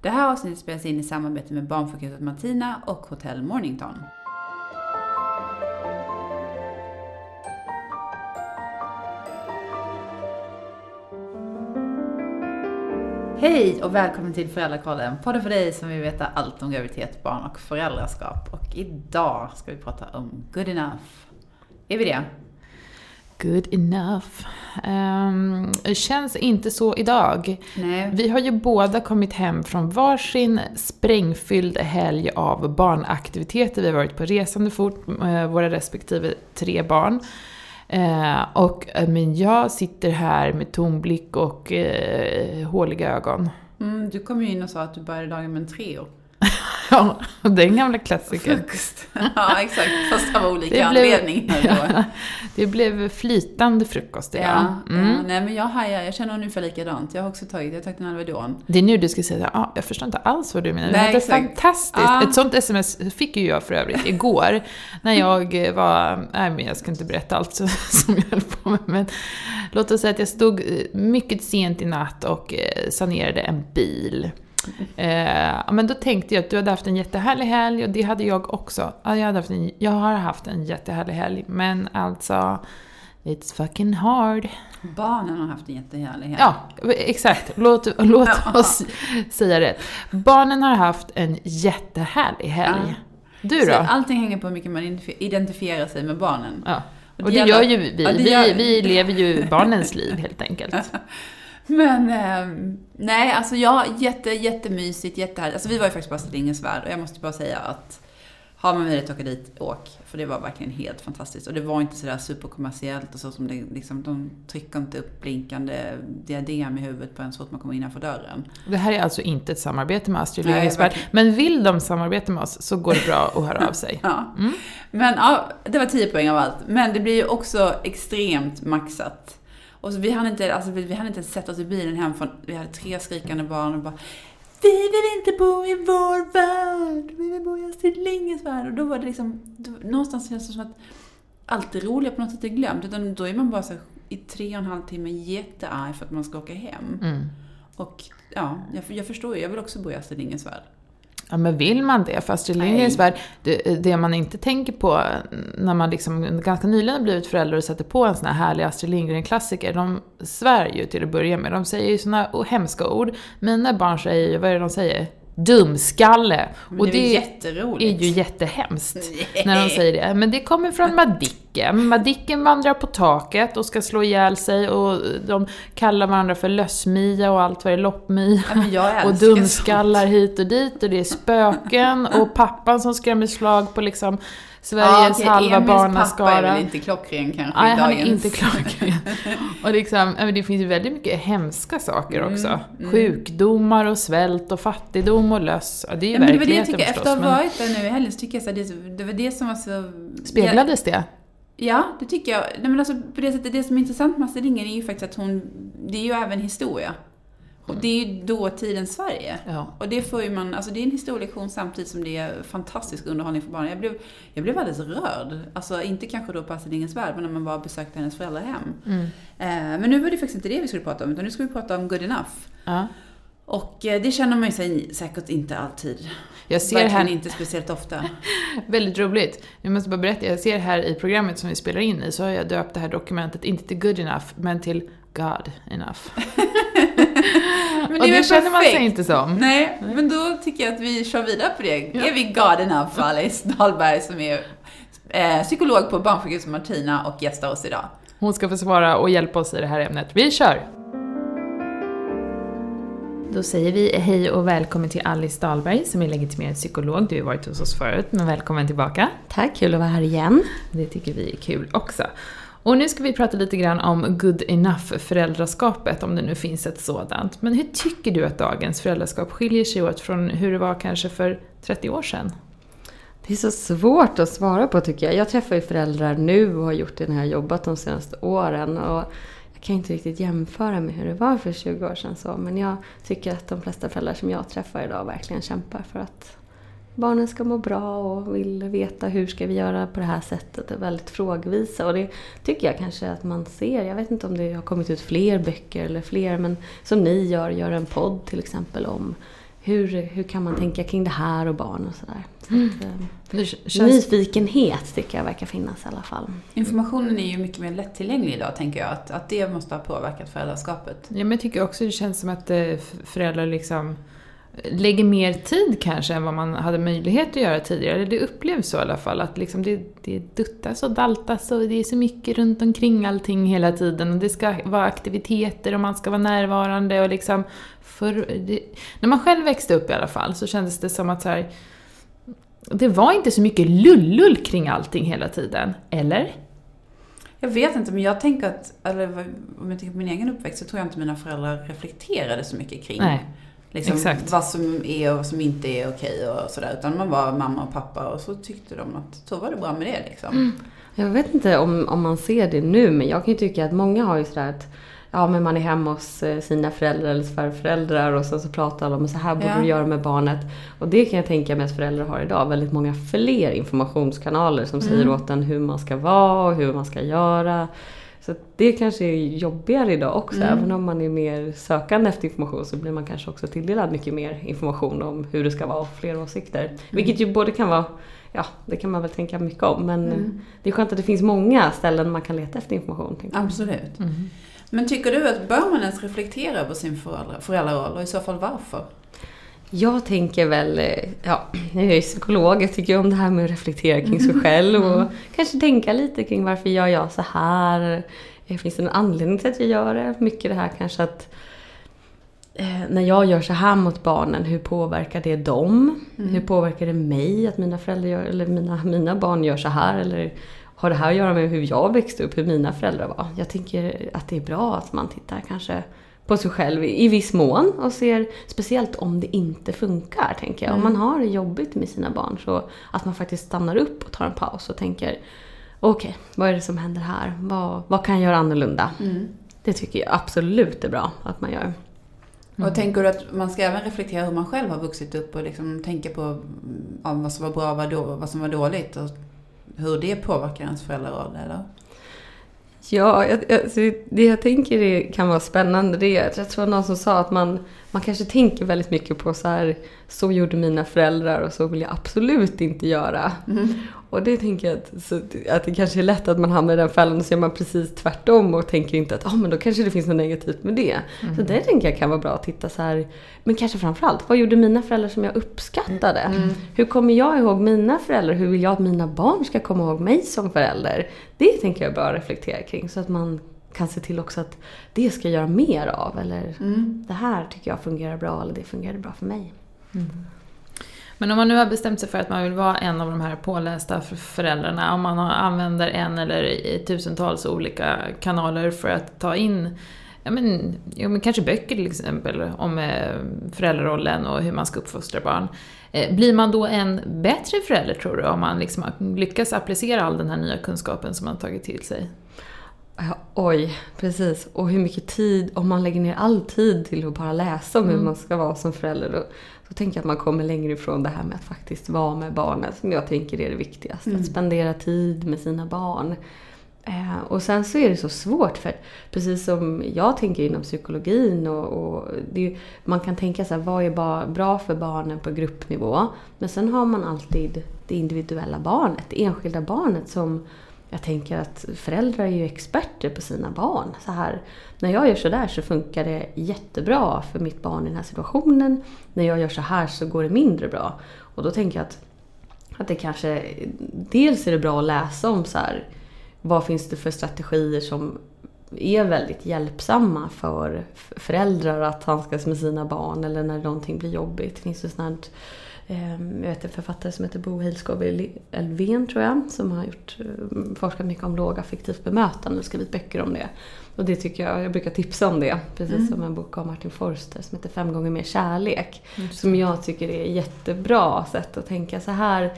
Det här avsnittet spelas in i samarbete med Barnsjukhuset Martina och Hotell Mornington. Hej och välkommen till Föräldrakollen, podden för dig som vill veta allt om graviditet, barn och föräldraskap. Och idag ska vi prata om good enough. Är vi det? Good enough. Um, känns inte så idag. Nej. Vi har ju båda kommit hem från varsin sprängfylld helg av barnaktiviteter. Vi har varit på resande fot med våra respektive tre barn. Eh, och eh, men jag sitter här med tom blick och eh, håliga ögon. Mm, du kom ju in och sa att du började dagen med en Treo. Ja, den gamla klassikern. Frukost. ja, exakt. Fast av olika Det blev- anledningar då. Ja, det blev flytande frukost Ja, idag. Mm. ja, nej men jag hajar, jag känner ungefär likadant. Jag har också tagit, jag har tagit en Alvedon. Det är nu du ska säga ah, jag förstår inte alls vad du menar. Nej, det är fantastiskt. Ja. Ett sånt sms fick ju jag för övrigt igår. när jag var, nej men jag ska inte berätta allt som jag höll på med. Men låt oss säga att jag stod eh, mycket sent i natt och eh, sanerade en bil. Eh, ja, men då tänkte jag att du hade haft en jättehärlig helg och det hade jag också. Ja, jag, hade haft en, jag har haft en jättehärlig helg, men alltså It's fucking hard. Barnen har haft en jättehärlig helg. Ja, exakt. Låt, låt oss säga rätt. Barnen har haft en jättehärlig helg. Du Så då? allting hänger på hur mycket man identif- identifierar sig med barnen. Ja. Och Och det det gäller- gör ju vi. Ja, det Vi, gör- vi lever ju barnens liv helt enkelt. Men, ehm, nej, alltså ja, jätte, jättemysigt, jättehärligt. Alltså vi var ju faktiskt Astrid Lindgrens Värld och jag måste bara säga att har man möjlighet att åka dit, åk. För det var verkligen helt fantastiskt. Och det var inte sådär superkommersiellt och så som det liksom, de trycker inte upp blinkande diadem i huvudet på en så fort man kommer innanför dörren. Det här är alltså inte ett samarbete med Astrid Lindgrens Värld. Men vill de samarbeta med oss så går det bra att höra av sig. Ja. Mm. Men ja, det var 10 poäng av allt. Men det blir ju också extremt maxat. Och så vi hann inte, alltså vi, vi hann inte ens sätta oss i bilen hem från, vi hade tre skrikande barn och bara Vi vill inte bo i vår värld, vi vill bo i Astrid Lindgrens värld. Och då var det liksom, då, någonstans känns det som att allt det roliga på något sätt är glömt. Utan då är man bara så i tre och en halv timme jättearg för att man ska åka hem. Mm. Och ja, jag, jag förstår ju, jag vill också bo i Astrid Lindgrens värld. Ja, men vill man det? För Astrid Lindgrens. Värld, det, det man inte tänker på när man liksom ganska nyligen har blivit förälder och sätter på en sån här härlig Astrid Lindgren-klassiker, de svär ju till att börja med. De säger ju såna hemska ord. Mina barn säger ju, vad är det de säger? Dumskalle! Men och det är jätteroligt. är ju jättehemskt Nej. när de säger det. Men det kommer från Madicken. Madicken vandrar på taket och ska slå ihjäl sig och de kallar varandra för lössmia och allt vad det är, loppmia. Ja, Och dumskallar hit och dit och det är spöken och pappan som skrämmer slag på liksom Sveriges okej, halva Emils pappa är barnaskara. väl inte klockren kanske Nej, han är inte klockren. Och liksom, det finns ju väldigt mycket hemska saker Mm, också. mm. Sjukdomar och svält och fattigdom och löss. Ja, det är ju Ja, men det var det jag tycker, efter förstås. att ha varit där nu i helgen så tycker jag det, det var det som var så... speglades det? Ja, det tycker jag. Nej, men alltså, på det sättet, det som är intressant med Astrid Lindgren är ju faktiskt att hon, det är ju även historia. Och det är ju dåtidens Sverige. Ja. Och det får ju man, alltså det är en historielektion samtidigt som det är fantastisk underhållning för barnen. Jag blev, jag blev alldeles rörd. Alltså inte kanske då på Astrid Lindgrens Värld, men när man bara besökte hennes föräldrahem. Mm. Eh, men nu var det faktiskt inte det vi skulle prata om, utan nu ska vi prata om Good Enough. ja. Och eh, det känner man ju sig säkert inte alltid. Jag ser Verkligen här, inte speciellt ofta. väldigt roligt, jag måste bara berätta, jag ser här i programmet som vi spelar in i så har jag döpt det här dokumentet, inte till good enough, men till God enough. Men och det känner man sig inte som. Nej, men då tycker jag att vi kör vidare på det. Ja. Är vi enough för Alice Dahlberg som är eh, psykolog på Barnsjukhuset Martina och gästar oss idag. Hon ska få svara och hjälpa oss i det här ämnet. Vi kör! Då säger vi hej och välkommen till Alice Dahlberg som är legitimerad psykolog. Du har varit hos oss förut, men välkommen tillbaka. Tack, kul att vara här igen. Det tycker vi är kul också. Och nu ska vi prata lite grann om good enough-föräldraskapet, om det nu finns ett sådant. Men hur tycker du att dagens föräldraskap skiljer sig åt från hur det var kanske för 30 år sedan? Det är så svårt att svara på tycker jag. Jag träffar ju föräldrar nu och har gjort det när jag har jobbat de senaste åren. Och jag kan inte riktigt jämföra med hur det var för 20 år sedan. Så, men jag tycker att de flesta föräldrar som jag träffar idag verkligen kämpar för att barnen ska må bra och vill veta hur ska vi göra på det här sättet. är väldigt frågvisa och det tycker jag kanske att man ser. Jag vet inte om det har kommit ut fler böcker eller fler men som ni gör, gör en podd till exempel om hur, hur kan man tänka kring det här och barn och sådär. Så att, eh, Det känns, Nyfikenhet tycker jag verkar finnas i alla fall. Informationen är ju mycket mer lättillgänglig idag, tänker jag. Att, att det måste ha påverkat föräldraskapet. ja, men jag tycker också det känns som att eh, föräldrar liksom lägger mer tid kanske än vad man hade möjlighet att göra tidigare. Det upplevs så i alla fall. Att liksom det, det duttas och daltas och det är så mycket runt omkring allting hela tiden. Och det ska vara aktiviteter och man ska vara närvarande och liksom... För, det, när man själv växte upp i alla fall så kändes det som att så här, det var inte så mycket lullull kring allting hela tiden. Eller? Jag vet inte, men jag tänker att, eller om jag tänker på min egen uppväxt, så tror jag inte mina föräldrar reflekterade så mycket kring Nej, liksom, exakt. vad som är och vad som inte är okej och sådär. Utan man var mamma och pappa och så tyckte de att så var det bra med det liksom. Jag vet inte om, om man ser det nu, men jag kan ju tycka att många har ju sådär att Ja, men man är hemma hos eh, sina föräldrar eller svärföräldrar och sen så pratar alla om så här borde Ja. du göra med barnet. Och det kan jag tänka mig att föräldrar har idag. Väldigt många fler informationskanaler som säger Mm. åt en hur man ska vara och hur man ska göra. Så det kanske är jobbigare idag också. Mm. Även om man är mer sökande efter information så blir man kanske också tilldelad mycket mer information om hur det ska vara och fler åsikter. Vilket ju både kan vara Ja, det kan man väl tänka mycket om. Men Mm. det är skönt att det finns många ställen man kan leta efter information. Absolut. Mm. Men tycker du att bör man ens reflektera över sin föräldra, föräldraroll och i så fall varför? Jag tänker väl, eh, ja, jag är ju psykolog, jag tycker om det här med att reflektera kring sig själv och kanske tänka lite kring varför gör jag så här? Eh, Finns det någon anledning till att jag gör det? Mycket det här kanske att eh, när jag gör så här mot barnen, hur påverkar det dem? Hur påverkar det mig att mina föräldrar gör, eller mina, mina barn gör så här? Eller har det här att göra med hur jag växte upp, hur mina föräldrar var? Jag tänker att det är bra att man tittar kanske på sig själv i viss mån och ser, speciellt om det inte funkar, tänker jag. Om man har det jobbigt med sina barn så att man faktiskt stannar upp och tar en paus och tänker okej, vad är det som händer här? Vad, vad kan jag göra annorlunda? Mm. Det tycker jag absolut är bra att man gör. Och tänker du att man ska även reflektera hur man själv har vuxit upp och liksom tänka på mm, ja, vad som var bra och vad, vad som var dåligt och hur det påverkar ens föräldraroll, eller? Ja, jag, jag, det jag tänker är, kan vara spännande det är att jag tror någon som sa att man, man kanske tänker väldigt mycket på så här, så gjorde mina föräldrar och så vill jag absolut inte göra. Mm. Och det tänker jag att, så, att det kanske är lätt att man hamnar i den fällan och så gör man precis tvärtom och tänker inte att ah, men då kanske det finns något negativt med det. Så det tänker jag kan vara bra att titta så här, men kanske framförallt, vad gjorde mina föräldrar som jag uppskattade? Hur kommer jag ihåg mina föräldrar? Hur vill jag att mina barn ska komma ihåg mig som förälder? Det tänker jag är bra att reflektera kring så att man kan se till också att det ska jag göra mer av. Eller Mm. det här tycker jag fungerar bra eller det fungerade bra för mig. Men om man nu har bestämt sig för att man vill vara en av de här pålästa föräldrarna, om man använder en eller tusentals olika kanaler för att ta in ja men, ja, men kanske böcker till exempel om eh, föräldrarollen och hur man ska uppfostra barn. Eh, blir man då en bättre förälder tror du, om man liksom har lyckats applicera all den här nya kunskapen som man har tagit till sig? Ja, oj, precis. Och hur mycket tid, om man lägger ner all tid till att bara läsa om hur man ska vara som förälder, då, då tänker jag att man kommer längre ifrån det här med att faktiskt vara med barnet, som jag tänker är det viktigaste. Att spendera tid med sina barn. Eh, och sen så är det så svårt, för precis som jag tänker inom psykologin, och, och ju- man kan tänka så här, vad är bra för barnen på gruppnivå? Men sen har man alltid det individuella barnet, det enskilda barnet som jag tänker att föräldrar är ju experter på sina barn. Så här, när jag gör så där så funkar det jättebra för mitt barn i den här situationen. När jag gör så här så går det mindre bra. Och då tänker jag att, att det kanske... Dels är det bra att läsa om så här, vad finns det för strategier som är väldigt hjälpsamma för föräldrar att handskas med sina barn eller när någonting blir jobbigt. Det finns ju sånt här, jag vet en författare som heter Bo Heilskov Elfven tror jag, som har gjort, eh, forskat mycket om lågaffektivt bemötande och skrivit böcker om det. Och det tycker jag, jag brukar tipsa om det, precis som en bok av Martin Forster som heter Fem gånger mer kärlek. Som jag tycker är ett jättebra sätt att tänka så här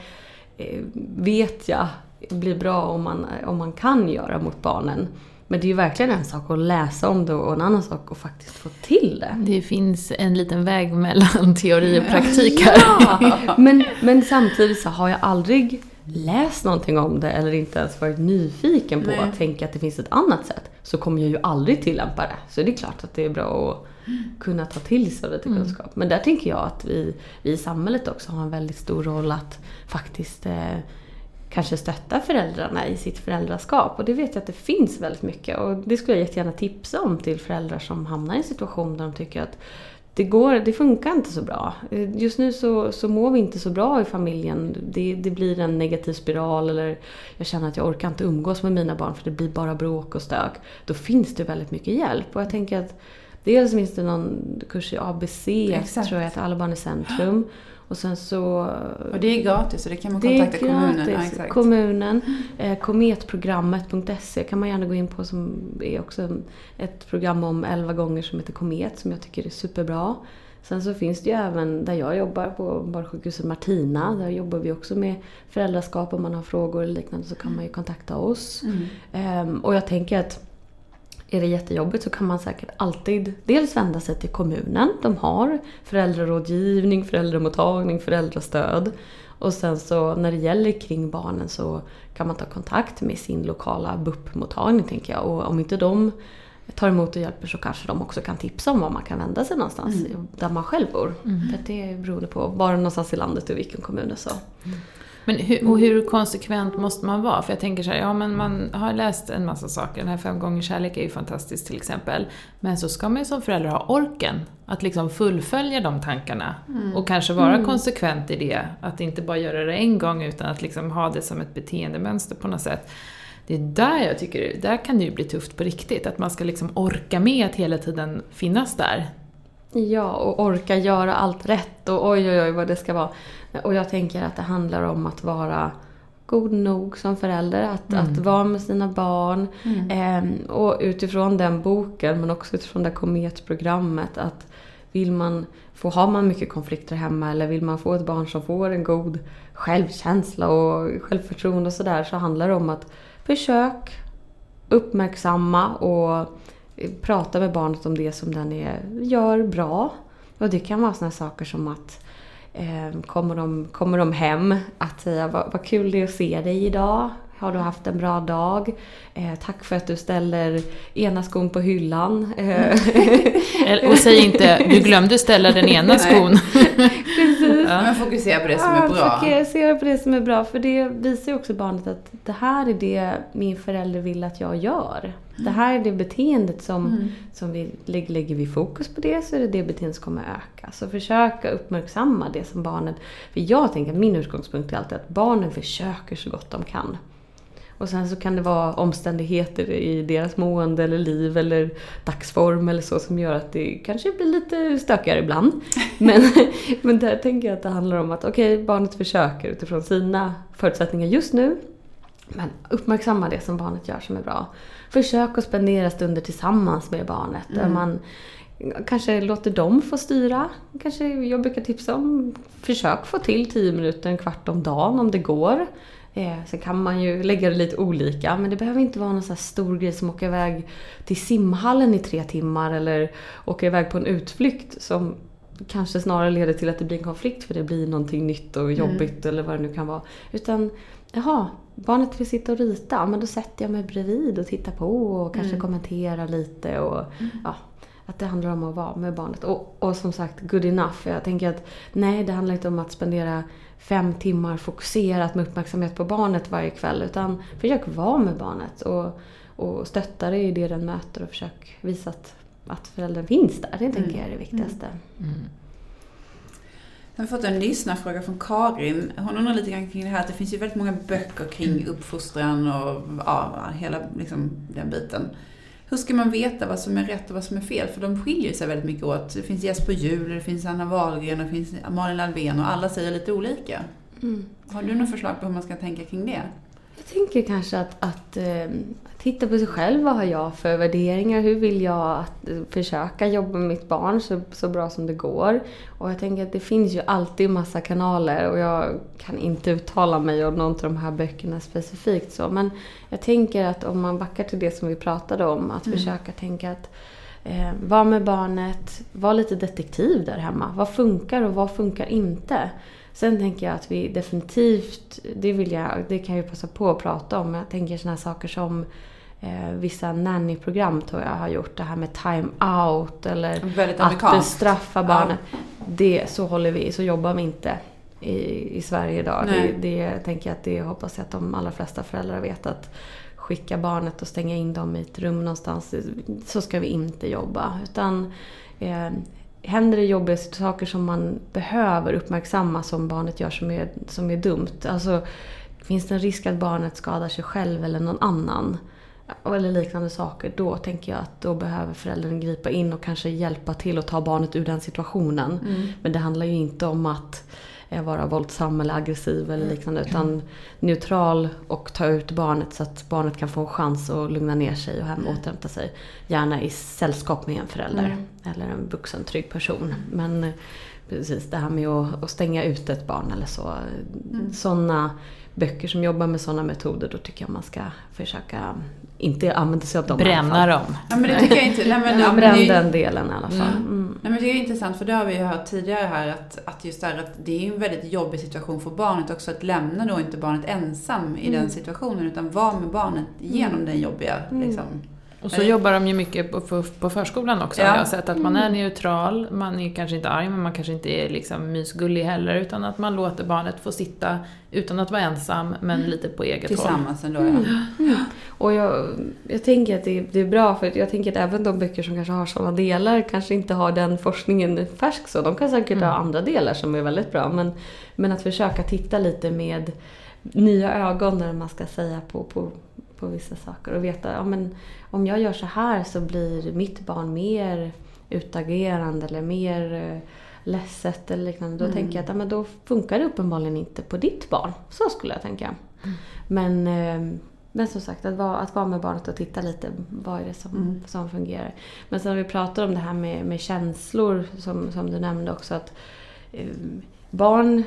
eh, vet jag blir bra om man, om man kan göra mot barnen. Men det är ju verkligen en sak att läsa om det och en annan sak att faktiskt få till det. Det finns en liten väg mellan teori och praktik här. Ja, men, men samtidigt så har jag aldrig läst någonting om det eller inte ens varit nyfiken på Nej. att tänka att det finns ett annat sätt. så kommer jag ju aldrig tillämpa det. Så det är klart att det är bra att kunna ta till sig lite kunskap. Men där tänker jag att vi, vi i samhället också har en väldigt stor roll att faktiskt eh, kanske stötta föräldrarna i sitt föräldraskap. Och det vet jag att det finns väldigt mycket. Och det skulle jag jättegärna tipsa om till föräldrar som hamnar i en situation där de tycker att det, går, det funkar inte så bra. Just nu så, så mår vi inte så bra i familjen. Det, det blir en negativ spiral eller jag känner att jag orkar inte umgås med mina barn för det blir bara bråk och stök. Då finns det väldigt mycket hjälp. Och jag tänker att dels finns det någon kurs i ABC, Exakt. tror jag, att alla barn i centrum. Och sen så... Och det är gratis så det kan man är kontakta kommunen. Ja, gratis. Kommunen. Eh, kometprogrammet.se kan man gärna gå in på som är också ett program om 11 gånger som heter Komet som jag tycker är superbra. Sen så finns det ju även där jag jobbar på barnsjukhuset Martina. Där jobbar vi också med föräldraskap. Om man har frågor eller liknande så kan man ju kontakta oss. Mm. Ehm, och jag tänker att är det jättejobbigt så kan man säkert alltid dels vända sig till kommunen. De har föräldrarådgivning, föräldramottagning, föräldrastöd. Och sen så när det gäller kring barnen så kan man ta kontakt med sin lokala BUP-mottagning tänker jag. Och om inte de tar emot och hjälper så kanske de också kan tipsa om var man kan vända sig någonstans där man själv bor. För att det är beroende på var någonstans i landet och vilken kommun det är så. Men hur, och hur konsekvent måste man vara? För jag tänker så här, ja men man har läst en massa saker. Den här fem gånger kärlek är ju fantastisk till exempel. Men så ska man ju som förälder ha orken att liksom fullfölja de tankarna. Och kanske vara konsekvent i det. Att inte bara göra det en gång utan att liksom ha det som ett beteendemönster på något sätt. Det är där jag tycker, där kan det ju bli tufft på riktigt. Att man ska liksom orka med att hela tiden finnas där. Ja, och orka göra allt rätt och oj oj oj vad det ska vara. Och jag tänker att det handlar om att vara god nog som förälder, att, att vara med sina barn. Ehm, och utifrån den boken, men också utifrån det kometprogrammet, att vill man få, har man mycket konflikter hemma eller vill man få ett barn som får en god självkänsla och självförtroende och sådär, så handlar det om att försök uppmärksamma och prata med barnet om det som den är, gör bra. Och det kan vara såna saker som att eh, kommer, de, kommer de hem att säga vad, vad kul det är att se dig idag. Har du haft en bra dag? Eh, tack för att du ställer ena skon på hyllan. Eller- Och säg inte, du glömde ställa den ena skon. precis. Men fokusera på det som är Ja, bra. Fokusera på det som är bra. För det visar ju också barnet att det här är det min förälder vill att jag gör. Det här är det beteendet som, Mm. som vi lägger, lägger vi fokus på det så är det det beteendet som kommer öka. Så försöka uppmärksamma det som barnet... För jag tänker att min utgångspunkt är alltid att barnen försöker så gott de kan. Och sen så kan det vara omständigheter i deras mående eller liv eller dagsform eller så som gör att det kanske blir lite stökigare ibland. Men, men där tänker jag att det handlar om att okej, barnet försöker utifrån sina förutsättningar just nu. Men uppmärksamma det som barnet gör som är bra. Försök att spendera stunder tillsammans med barnet. Där man kanske låter dem få styra. Kanske jag brukar tipsa om försök få till 10 minuter, en kvart om dagen om det går. Eh, sen kan man ju lägga det lite olika men det behöver inte vara någon sån stor grej som åka iväg till simhallen i tre timmar eller åka iväg på en utflykt som kanske snarare leder till att det blir en konflikt för det blir någonting nytt och jobbigt eller vad det nu kan vara. Utan, jaha, barnet vill sitta och rita, men då sätter jag mig bredvid och tittar på och kanske kommenterar lite och ja, att det handlar om att vara med barnet. Och, och som sagt, good enough. Jag tänker att nej, det handlar inte om att spendera fem timmar fokuserat med uppmärksamhet på barnet varje kväll. Utan försök vara med barnet och, och stötta det i det den möter och försök visa att, att föräldern finns där. Det tänker jag är det viktigaste. Jag har fått en lyssnarfråga från Karin. Hon undrar lite grann kring det här att det finns ju väldigt många böcker kring uppfostran och ja, hela liksom, den biten. Hur ska man veta vad som är rätt och vad som är fel? För de skiljer sig väldigt mycket åt. Det finns Jesper Juhl, det finns Anna Wahlgren, det finns Malin Alvén och alla säger lite olika. Mm. Har du något förslag på hur man ska tänka kring det? Jag tänker kanske att, att eh, titta på sig själv. Vad har jag för värderingar? Hur vill jag att, eh, försöka jobba med mitt barn så, så bra som det går? Och jag tänker att det finns ju alltid massa kanaler och jag kan inte uttala mig om någon av de här böckerna specifikt så. Men jag tänker att om man backar till det som vi pratade om, att försöka tänka att eh, vara med barnet, var lite detektiv där hemma. Vad funkar och vad funkar inte? Sen tänker jag att vi definitivt, det, vill jag, det kan jag ju passa på att prata om, jag tänker sådana saker som eh, vissa nannyprogram tror jag har gjort. Det här med time out eller att bestraffa barnen. Det, så håller vi, så jobbar vi inte i, i Sverige idag. Det, det tänker jag att det hoppas jag att de allra flesta föräldrar vet att skicka barnet och stänga in dem i ett rum någonstans. Så ska vi inte jobba. Utan eh, händer det jobbiga saker som man behöver uppmärksamma som barnet gör som är, som är dumt. Alltså, finns det en risk att barnet skadar sig själv eller någon annan eller liknande saker, då tänker jag att då behöver föräldern gripa in och kanske hjälpa till att ta barnet ur den situationen. Mm. Men det handlar ju inte om att vara våldsam eller aggressiv eller liknande utan neutral och ta ut barnet så att barnet kan få en chans att lugna ner sig och hem återhämta sig. Gärna i sällskap med en förälder Mm. eller en vuxen trygg person. Men eh, precis det här med att, att stänga ut ett barn eller så. Mm. Sådana böcker som jobbar med sådana metoder då tycker jag man ska försöka inte använda sig av dem. Bränna dem. Ja men det tycker jag inte. Nej, men, ja, Ja, men det bränn den delen i alla fall. Mm. Mm. Nej, men det är intressant för det har vi ju hört tidigare här att, att just det här att det är en väldigt jobbig situation för barnet också att lämna då inte barnet ensam i den situationen utan vara med barnet genom den jobbiga liksom. Och så jobbar de ju mycket på, förskolan också. Ja. Jag har sett att man är neutral, man är kanske inte arg men man kanske inte är liksom mysgullig heller utan att man låter barnet få sitta utan att vara ensam men lite på eget håll. Tillsammans ändå ja. Och jag, jag tänker att det, det är bra för jag tänker att även de böcker som kanske har sådana delar kanske inte har den forskningen färsk så. De kan säkert ha andra delar som är väldigt bra. Men, men att försöka titta lite med nya ögon när man ska säga på, på, på vissa saker. Och veta, ja men om jag gör så här så blir mitt barn mer utagerande eller mer eh, ledset eller liknande. Då tänker jag att ja, men då funkar det uppenbarligen inte på ditt barn. Så skulle jag tänka. Men, eh, men som sagt, att vara, att vara med barnet och titta lite. Vad är det som, Mm. som fungerar? Men sen när vi pratar om det här med, med känslor som, som du nämnde också. att eh, Barn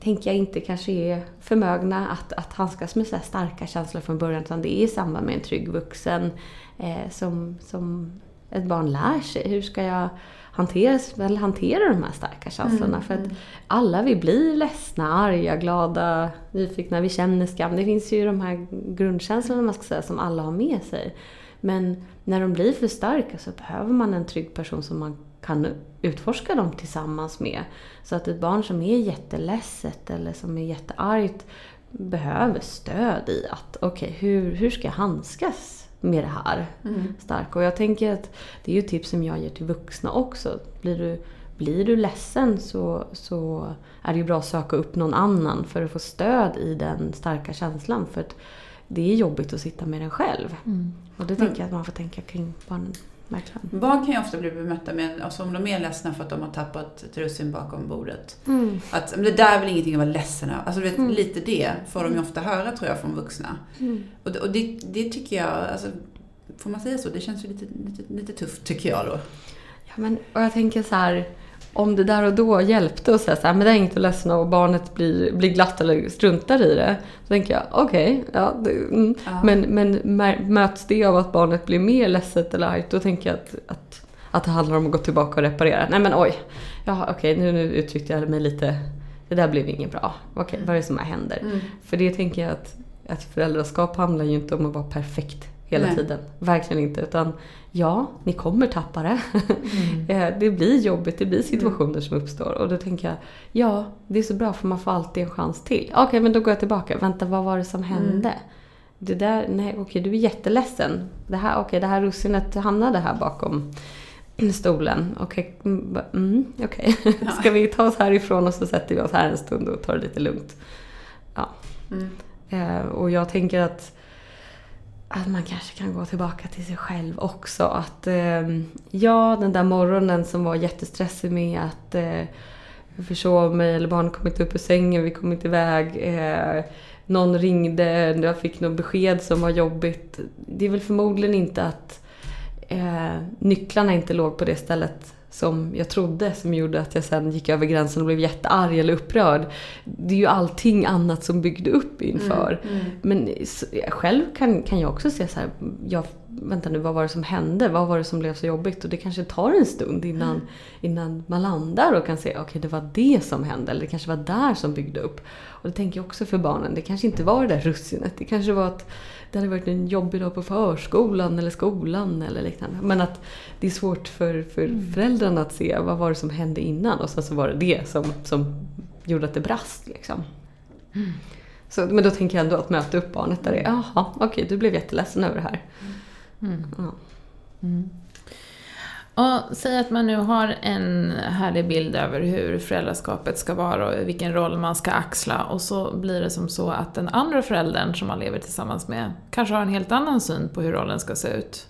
tänker jag inte kanske är förmögna att, att handskas med så starka känslor från början. Utan det är i samband med en trygg vuxen eh, som, som ett barn lär sig. Hur ska jag hantera, eller hantera de här starka känslorna? För att alla vi blir ledsna, arga, glada, nyfikna, vi känner skam. Det finns ju de här grundkänslorna man ska säga som alla har med sig. Men när de blir för starka så behöver man en trygg person som man kan utforska dem tillsammans med. Så att ett barn som är jätteledset eller som är jätteargt behöver stöd i att okej, hur, hur ska jag handskas med det här Mm. starka? Och jag tänker att det är ju tips som jag ger till vuxna också. Blir du, blir du ledsen så, så är det ju bra att söka upp någon annan för att få stöd i den starka känslan. För att det är jobbigt att sitta med den själv. Mm. Och det tänker jag att man får tänka kring barnen. Verkligen. Barn kan ju ofta bli bemötta med, alltså om de är ledsna för att de har tappat ett russin bakom bordet. Mm. Att men det där är väl ingenting att vara ledsen över. Alltså vet, Mm. lite det får de ju ofta höra tror jag från vuxna. Mm. Och, det, och det, det tycker jag, alltså, får man säga så? Det känns ju lite, lite, lite tufft tycker jag då. Ja, men, och jag tänker så här, om det där och då hjälpte att säga så här, men det är inget att ledsna och barnet blir, blir glatt eller struntar i det. Så tänker jag, okej, ja, det, mm. Ja. men, men möts det av att barnet blir mer ledset eller argt, då tänker jag att, att, att det handlar om att gå tillbaka och reparera. Nej men oj, ja, okej nu, nu uttryckte jag mig lite, det där blev inget bra. Okej, vad är det som händer? Mm. För det tänker jag att, att föräldraskap handlar ju inte om att vara perfekt hela Nej. tiden. Verkligen inte. Utan ja, ni kommer tappa det. Mm. Eh, det blir jobbigt, det blir situationer som uppstår. Och då tänker jag, ja, det är så bra för man får alltid en chans till. Okej, men då går jag tillbaka. Vänta, vad var det som hände? Det där, nej okej, du är jätteledsen. Det här, okej, det här russinet hamnade här bakom stolen. Okej, mm, ba- mm, okej. Ska vi ta oss härifrån och så sätter vi oss här en stund och tar det lite lugnt. Mm. Eh, och jag tänker att, att man kanske kan gå tillbaka till sig själv också. Att eh, ja, den där morgonen som var jättestressig med att eh, jag försov mig eller barnet kom inte upp ur sängen, vi kom inte iväg. Eh, någon ringde, jag fick något besked som var jobbigt. Det är väl förmodligen inte att eh, nycklarna inte låg på det stället som jag trodde som gjorde att jag sen gick över gränsen och blev jättearg eller upprörd. Det är ju allting annat som byggde upp inför. Mm. Men s- själv kan, kan jag också se så här, jag vänta nu, vad var det som hände? Vad var det som blev så jobbigt? Och det kanske tar en stund innan, innan man landar och kan se, okej okay, det var det som hände. Eller det kanske var där som byggde upp. Och det tänker jag också för barnen, det kanske inte var det där russinet. Det kanske var att det hade varit en jobbig dag på förskolan eller skolan eller liknande. Men att det är svårt för, för mm. föräldrarna att se vad var det som hände innan och sen så var det det som, som gjorde att det brast. Liksom. Mm. Så, men då tänker jag ändå att möta upp barnet där det är, jaha, okej, okay, du blev jätteledsen över det här. Mm. Ja. Och säg att man nu har en härlig bild över hur föräldraskapet ska vara och vilken roll man ska axla och så blir det som så att den andra föräldern som man lever tillsammans med kanske har en helt annan syn på hur rollen ska se ut.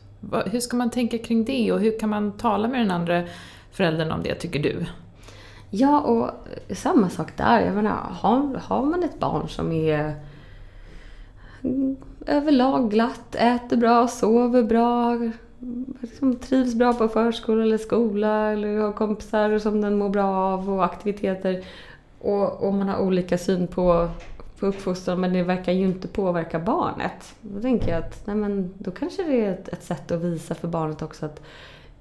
Hur ska man tänka kring det och hur kan man tala med den andra föräldern om det, tycker du? Ja, och samma sak där. Jag menar, har, har man ett barn som är mm, överlag glatt, äter bra, sover bra, liksom trivs bra på förskola eller skola eller har kompisar som den mår bra av och aktiviteter. Och, och man har olika syn på, på uppfostran men det verkar ju inte påverka barnet. Då tänker jag att nej men, då kanske det är ett, ett sätt att visa för barnet också att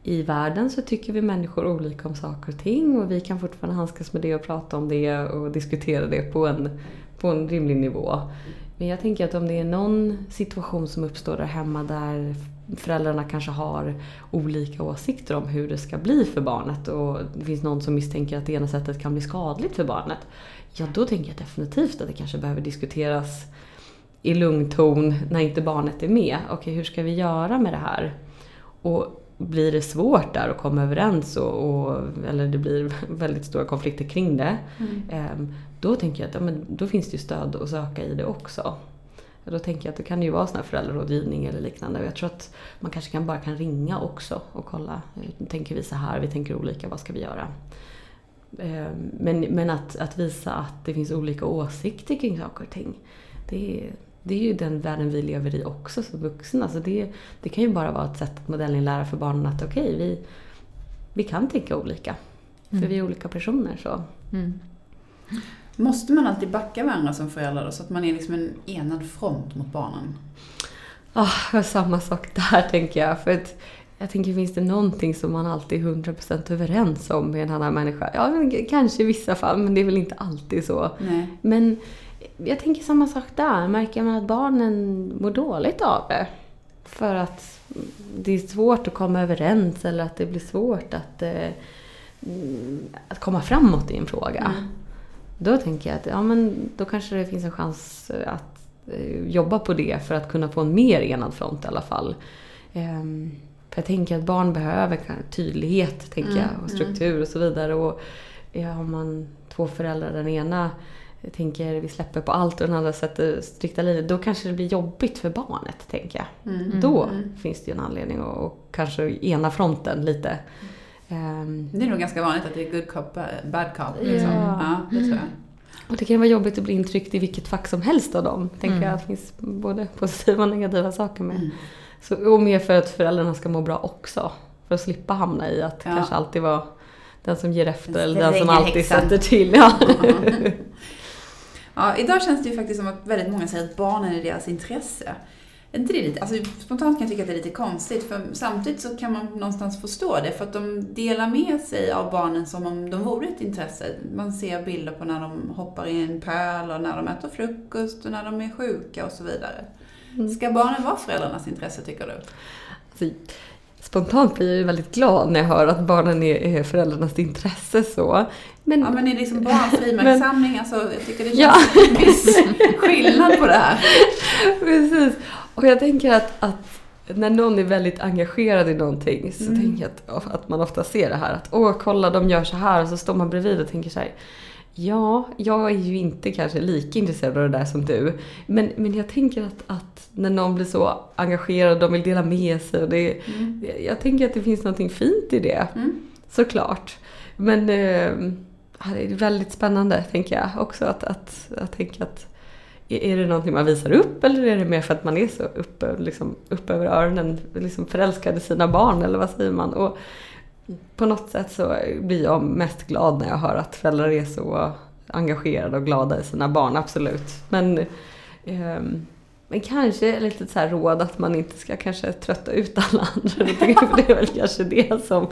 i världen så tycker vi människor olika om saker och ting och vi kan fortfarande handskas med det och prata om det och diskutera det på en, på en rimlig nivå. Men jag tänker att om det är någon situation som uppstår där hemma där föräldrarna kanske har olika åsikter om hur det ska bli för barnet och det finns någon som misstänker att det ena sättet kan bli skadligt för barnet. Ja, då tänker jag definitivt att det kanske behöver diskuteras i lugn ton när inte barnet är med. Okej, hur ska vi göra med det här? Och blir det svårt där att komma överens och, och, eller det blir väldigt stora konflikter kring det. Mm. Ehm, då tänker jag att ja, men då finns det ju stöd att söka i det också. Då tänker jag att det kan ju vara sån här föräldrarådgivning eller liknande. Jag tror att man kanske kan, bara kan ringa också och kolla. Tänker vi så här, vi tänker olika, vad ska vi göra? Ehm, men, men att, att visa att det finns olika åsikter kring saker och ting. Det är, det är ju den världen vi lever i också som vuxna. Alltså det, det kan ju bara vara ett sätt att modellinlära för barnen att okej, okay, vi, vi kan tänka olika. För mm. vi är olika personer. så. Mm. Måste man alltid backa varandra som förälder då, så att man är liksom en enad front mot barnen? Oh, samma sak där tänker jag. För att jag tänker, finns det någonting som man alltid är 100% överens om med en annan människa? Ja, kanske i vissa fall, men det är väl inte alltid så. Nej. Men jag tänker samma sak där. Märker man att barnen mår dåligt av det? För att det är svårt att komma överens eller att det blir svårt att, eh, att komma framåt i en fråga. Mm. Då tänker jag att ja, men då kanske det finns en chans att eh, jobba på det för att kunna få en mer enad front i alla fall. Um, för jag tänker att barn behöver tydlighet tänker mm, jag, och mm. struktur mm. och så vidare. Och ja, har man två föräldrar, den ena tänker vi släpper på allt och den andra sätter strikta linjer. Då kanske det blir jobbigt för barnet, tänker jag. Mm. Då mm. finns det ju en anledning att och kanske ena fronten lite. Um, det är nog ganska vanligt att det är good cop, bad cop. Liksom. Ja. ja, det tror jag. Och det kan vara jobbigt att bli intryckt i vilket fack som helst av dem. Tänker mm. jag det finns både positiva och negativa saker med. Mm. Så, och mer för att föräldrarna ska må bra också. För att slippa hamna i att ja. kanske alltid vara den som ger efter eller den som alltid häxan. sätter till. Ja. ja, idag känns det ju faktiskt som att väldigt många säger att barnen är deras intresse inte det lite, alltså spontant kan jag tycka att det är lite konstigt, för samtidigt så kan man någonstans förstå det, för att de delar med sig av barnen som om de vore ett intresse. Man ser bilder på när de hoppar i en pöl, och när de äter frukost, och när de är sjuka och så vidare. Mm. Ska barnen vara föräldrarnas intresse, tycker du? Alltså, spontant blir jag ju väldigt glad när jag hör att barnen är, föräldrarnas intresse så. Men, ja, men är det liksom barnfrimärkssamling? Alltså, jag tycker det känns ja. en viss skillnad på det här. Precis. Och jag tänker att, att när någon är väldigt engagerad i någonting så mm. tänker jag att, att man ofta ser det här att åh kolla de gör så här och så står man bredvid och tänker så här, Ja, jag är ju inte kanske lika intresserad av det där som du. Men, men jag tänker att, att när någon blir så engagerad och de vill dela med sig. Och det, mm. Jag tänker att det finns något fint i det. Mm. Såklart. Men eh, det är väldigt spännande tänker jag också att, att, att tänka att är det någonting man visar upp eller är det mer för att man är så uppe, liksom, uppe över öronen, liksom förälskad i sina barn eller vad säger man? Och på något sätt så blir jag mest glad när jag hör att föräldrar är så engagerade och glada i sina barn, absolut. Men eh, Men kanske lite så här råd att man inte ska kanske trötta ut alla andra. För det är väl kanske det som...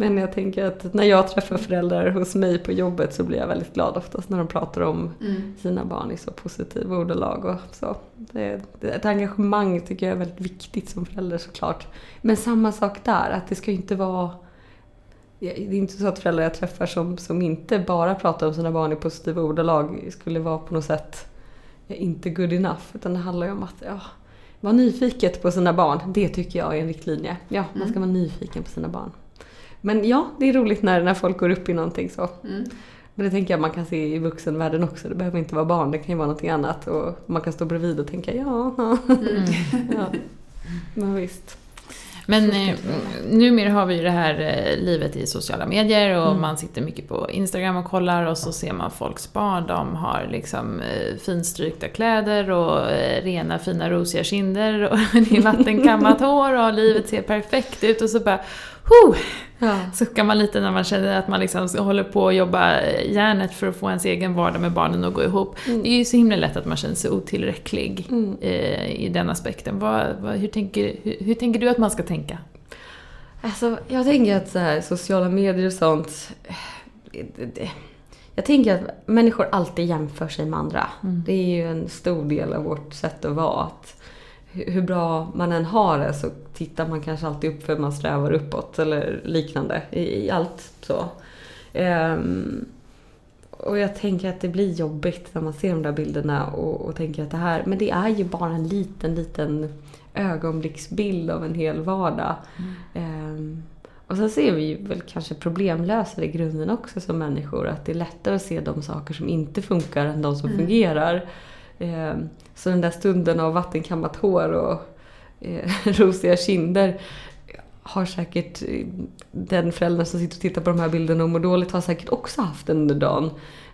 Men jag tänker att när jag träffar föräldrar hos mig på jobbet så blir jag väldigt glad oftast när de pratar om Mm. sina barn i så positiva ordalag och så. Det, det, ett engagemang tycker jag är väldigt viktigt som förälder såklart. Men samma sak där, att det ska inte vara... Det är inte så att föräldrar jag träffar som, som inte bara pratar om sina barn i positiva ordalag skulle vara på något sätt inte good enough. Utan det handlar ju om att ja, vara nyfiket på sina barn. Det tycker jag är en riktlinje. Ja, man ska vara nyfiken på sina barn. Men ja, det är roligt när, när folk går upp i någonting så. Mm. Men det tänker jag man kan se i vuxenvärlden också. Det behöver inte vara barn, det kan ju vara någonting annat. Och man kan stå bredvid och tänka ja, ja. Mm. ja. Men visst. Men eh, numera har vi ju det här eh, livet i sociala medier och Mm. man sitter mycket på Instagram och kollar och så ser man folks barn. De har liksom eh, finstrykta kläder och eh, rena fina rosiga kinder och det är vattenkammat hår och livet ser perfekt ut och så bara Huh! Ja. Suckar man lite när man känner att man liksom håller på att jobba eh, järnet för att få ens egen vardag med barnen att gå ihop. Mm. Det är ju så himla lätt att man känner sig otillräcklig Mm. eh, i den aspekten. Vad, vad, hur, tänker, hur, hur tänker du att man ska tänka? Alltså, jag tänker att så här, sociala medier och sånt... eh, det- det- Jag tänker att människor alltid jämför sig med andra. Mm. Det är ju en stor del av vårt sätt att vara. Att hu- hur bra man än har det så tittar man kanske alltid upp för man strävar uppåt eller liknande i, i allt så. Ehm, och jag tänker att det blir jobbigt när man ser de där bilderna och, och tänker att det här, men det är ju bara en liten, liten ögonblicksbild av en hel vardag. Ehm, och sen ser vi ju väl kanske problemlösare i grunden också som människor. Att det är lättare att se de saker som inte funkar än de som Mm. fungerar. Ehm, så den där stunden av vattenkammat hår och eh, rosiga kinder har säkert eh, den föräldern som sitter och tittar på de här bilderna och mår dåligt har säkert också haft den under dagen.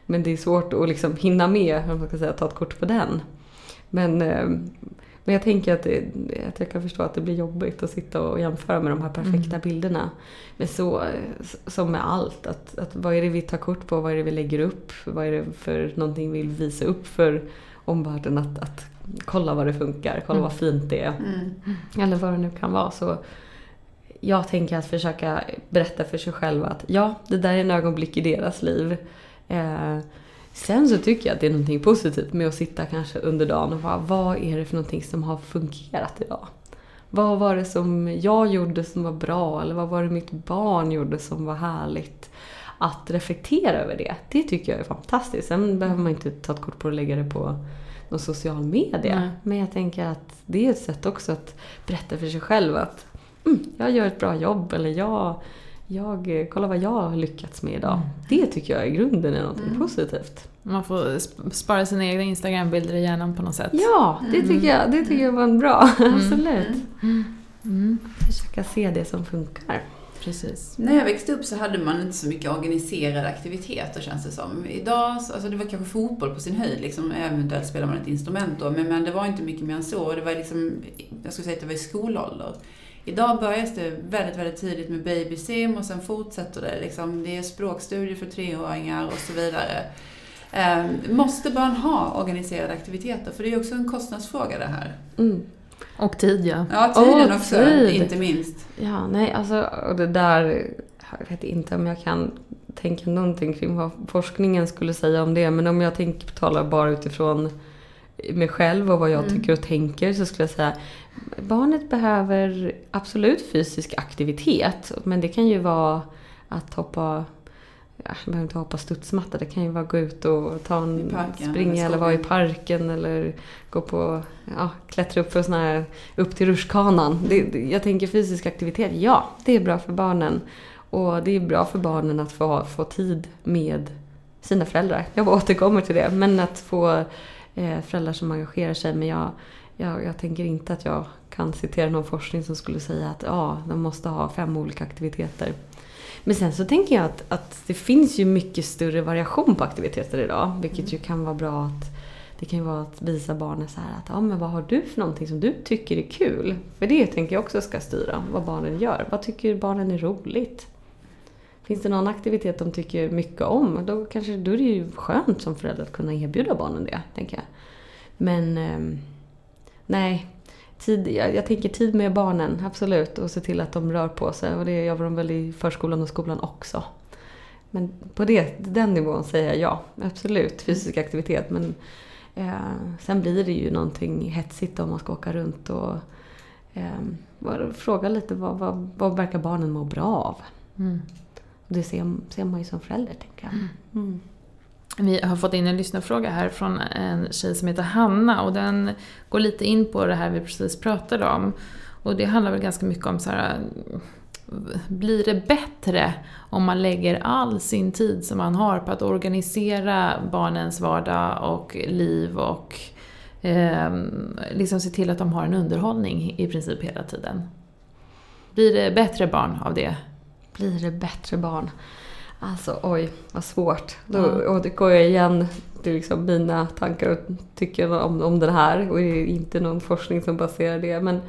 Men det är svårt att liksom hinna med, om man ska säga, ta ett kort på den. Men, eh, men jag tänker att, det, att jag kan förstå att det blir jobbigt att sitta och jämföra med de här perfekta Mm. bilderna. Men så eh, som med allt, att, att vad är det vi tar kort på, vad är det vi lägger upp, vad är det för någonting vi vill visa upp för omvärlden att, att kolla vad det funkar, kolla Mm. vad fint det är. Mm. Eller vad det nu kan vara. Så jag tänker att försöka berätta för sig själv att ja, det där är en ögonblick i deras liv. Eh, sen så tycker jag att det är någonting positivt med att sitta kanske under dagen och bara, vad är det för någonting som har fungerat idag? Vad var det som jag gjorde som var bra? Eller vad var det mitt barn gjorde som var härligt? Att reflektera över det, det tycker jag är fantastiskt. Sen behöver man inte ta ett kort på och lägga det på någon social media. Nej. Men jag tänker att det är ett sätt också att berätta för sig själv att mm, jag gör ett bra jobb eller jag, jag, kolla vad jag har lyckats med idag. Mm. Det tycker jag i grunden är något Mm. positivt. Man får sp- spara sina egna Instagram-bilder i hjärnan på något sätt. Ja, det tycker jag, det tycker jag var en bra. Absolut. Mm, Försöka se det som funkar. Precis. När jag växte upp så hade man inte så mycket organiserade aktiviteter känns det som. Idag, så- alltså det var kanske fotboll på sin höjd, liksom, eventuellt spelar man ett instrument då, men, men det var inte mycket mer än så. Det var liksom, jag skulle säga att det var i skolålder. Idag börjas det väldigt, väldigt tidigt med babysim och sen fortsätter det. Liksom, det är språkstudier för treåringar och så vidare. Eh, måste barn ha organiserade aktiviteter? För det är ju också en kostnadsfråga det här. Mm. Och tid ja. Ja, tiden också, tid. inte minst. Ja, nej alltså och det där, jag vet inte om jag kan tänka någonting kring vad forskningen skulle säga om det. Men om jag tänker, talar bara utifrån mig själv och vad jag Mm. tycker och tänker så skulle jag säga barnet behöver absolut fysisk aktivitet. Men det kan ju vara att hoppa jag behöver inte hoppa studsmatta. Det kan ju vara gå ut och ta en parken, springa eller eller vara i parken eller gå på, ja, klättra upp för sån här, upp till rutschkanan. Det, det- jag tänker fysisk aktivitet, ja, det är bra för barnen. Och det är bra för barnen att få, få tid med sina föräldrar. Jag återkommer till det. Men att få eh, föräldrar som engagerar sig. Men jag, jag, jag tänker inte att jag kan citera någon forskning som skulle säga att ja, de måste ha fem olika aktiviteter. Men sen så tänker jag att, att det finns ju mycket större variation på aktiviteter idag. Vilket ju kan vara bra att det kan ju vara att visa barnen så här att ja, men vad har du för någonting som du tycker är kul? För det tänker jag också ska styra vad barnen gör. Vad tycker barnen är roligt? Finns det någon aktivitet de tycker mycket om? Då, kanske, då är det ju skönt som förälder att kunna erbjuda barnen det, tänker jag. Men, ehm, nej. Tid, jag, jag tänker tid med barnen, absolut. Och se till att de rör på sig. Och det gör de väl i förskolan och skolan också. Men på det, den nivån säger jag ja, absolut. Fysisk aktivitet. Men eh, sen blir det ju någonting hetsigt om man ska åka runt och eh, fråga lite vad, vad, vad verkar barnen må bra av? Mm. Det ser, ser man ju som förälder, tänker jag. Mm. Vi har fått in en lyssnarfråga här från en tjej som heter Hanna och den går lite in på det här vi precis pratade om. Och det handlar väl ganska mycket om så här, blir det bättre om man lägger all sin tid som man har på att organisera barnens vardag och liv och eh, liksom se till att de har en underhållning i princip hela tiden? Blir det bättre barn av det? Blir det bättre barn? Alltså oj, vad svårt. Då, och det går jag igen till liksom mina tankar och tycker om, om den här. Och det är inte någon forskning som baserar det. Men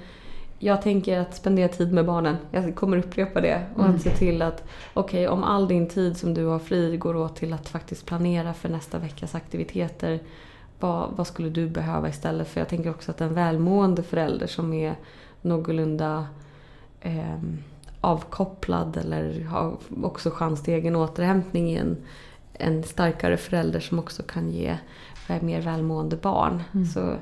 jag tänker att spendera tid med barnen. Jag kommer upprepa det. Och Mm. att se till att, okej om all din tid som du har fri går åt till att faktiskt planera för nästa veckas aktiviteter. Vad, vad skulle du behöva istället? För jag tänker också att en välmående förälder som är någorlunda eh, avkopplad eller har också chans till egen återhämtning är en, en starkare förälder som också kan ge eh, mer välmående barn. Mm. Så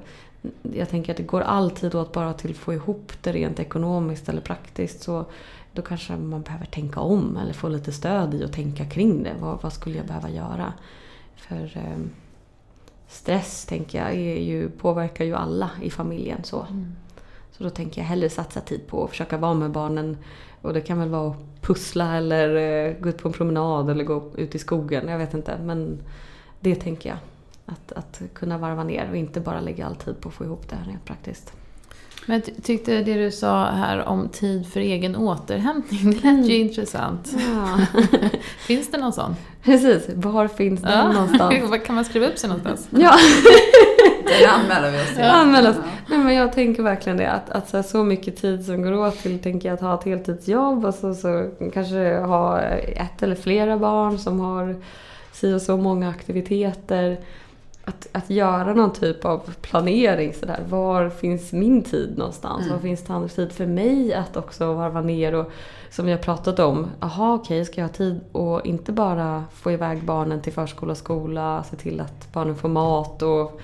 jag tänker att det går alltid åt bara till att få ihop det rent ekonomiskt eller praktiskt. Så då kanske man behöver tänka om eller få lite stöd i att tänka kring det. Vad, vad skulle jag behöva göra? För eh, stress tänker jag ju, påverkar ju alla i familjen. så. Så då tänker jag hellre satsa tid på att försöka vara med barnen. Och det kan väl vara att pussla eller eh, gå ut på en promenad eller gå ut i skogen. Jag vet inte. Men det tänker jag. Att, att kunna varva ner och inte bara lägga all tid på att få ihop det här rent praktiskt. Men jag ty- tyckte det du sa här om tid för egen återhämtning, det lät ju intressant. Ja, Finns det någon sån? precis. Var finns den någonstans? Var kan man skriva upp sig någonstans? Ja, Det anmäler vi oss till. Ja, anmäl oss. Nej, men jag tänker verkligen det. Att, att så, här, så mycket tid som går åt till tänker jag, att ha ett heltidsjobb och så, så kanske ha ett eller flera barn som har si och så många aktiviteter. Att, att göra någon typ av planering sådär. Var finns min tid någonstans? Mm. Var finns det tid för mig att också varva ner och som vi har pratat om. Jaha okej, ska jag ha tid och inte bara få iväg barnen till förskola och skola, se till att barnen får mat och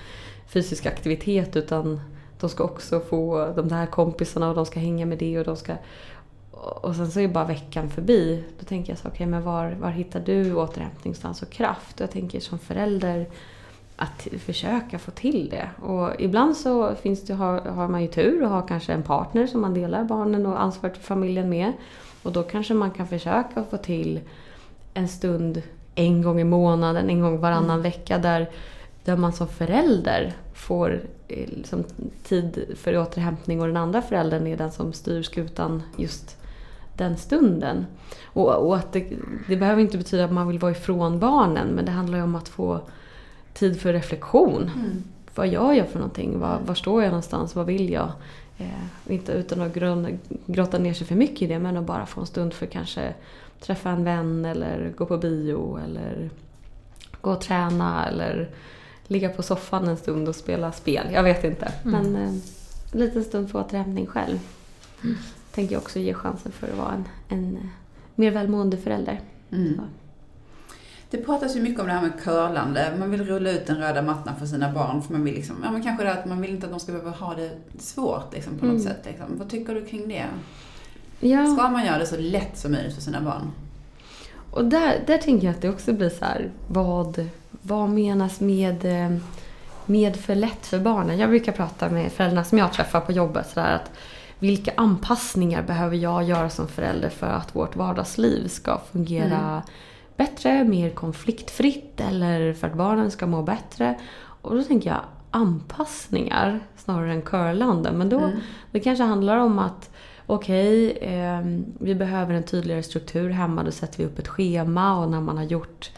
fysisk aktivitet utan de ska också få de där kompisarna och de ska hänga med det och de ska... Och sen så är bara veckan förbi. Då tänker jag så, okej men var, var hittar du återhämtningsstans och kraft? Och jag tänker som förälder att försöka få till det. Och ibland så finns det, har, har man ju tur och har kanske en partner som man delar barnen och ansvaret för familjen med. Och då kanske man kan försöka få till en stund en gång i månaden, en gång varannan vecka där, där man som förälder får eh, liksom, tid för återhämtning och den andra föräldern är den som styr skutan just den stunden. Och, och att det, det behöver inte betyda att man vill vara ifrån barnen men det handlar ju om att få tid för reflektion. Mm. Vad gör jag för någonting? Var, var står jag någonstans? Vad vill jag? Eh, inte utan att grunna, grotta ner sig för mycket i det men att bara få en stund för kanske träffa en vän eller gå på bio eller gå och träna eller ligga på soffan en stund och spela spel. Jag vet inte. Mm. Men eh, en liten stund för återhämtning själv. Tänker jag också ge chansen för att vara en, en eh, mer välmående förälder. Mm. Det pratas ju mycket om det här med curlande. Man vill rulla ut den röda mattan för sina barn. För man vill liksom, ja men kanske det att man vill inte att de ska behöva ha det svårt liksom, på något Mm. sätt. Liksom. Vad tycker du kring det? Ja. Ska man göra det så lätt som möjligt för sina barn? Och där, där tänker jag att det också blir så här, vad, vad menas med, eh, med för lätt för barnen? Jag brukar prata med föräldrar som jag träffar på jobbet så där att vilka anpassningar behöver jag göra som förälder för att vårt vardagsliv ska fungera Mm. bättre, mer konfliktfritt eller för att barnen ska må bättre? Och då tänker jag anpassningar snarare än curlande. Men då, Mm. det kanske handlar om att okej, ehm, vi behöver en tydligare struktur hemma. Då sätter vi upp ett schema och när man har gjort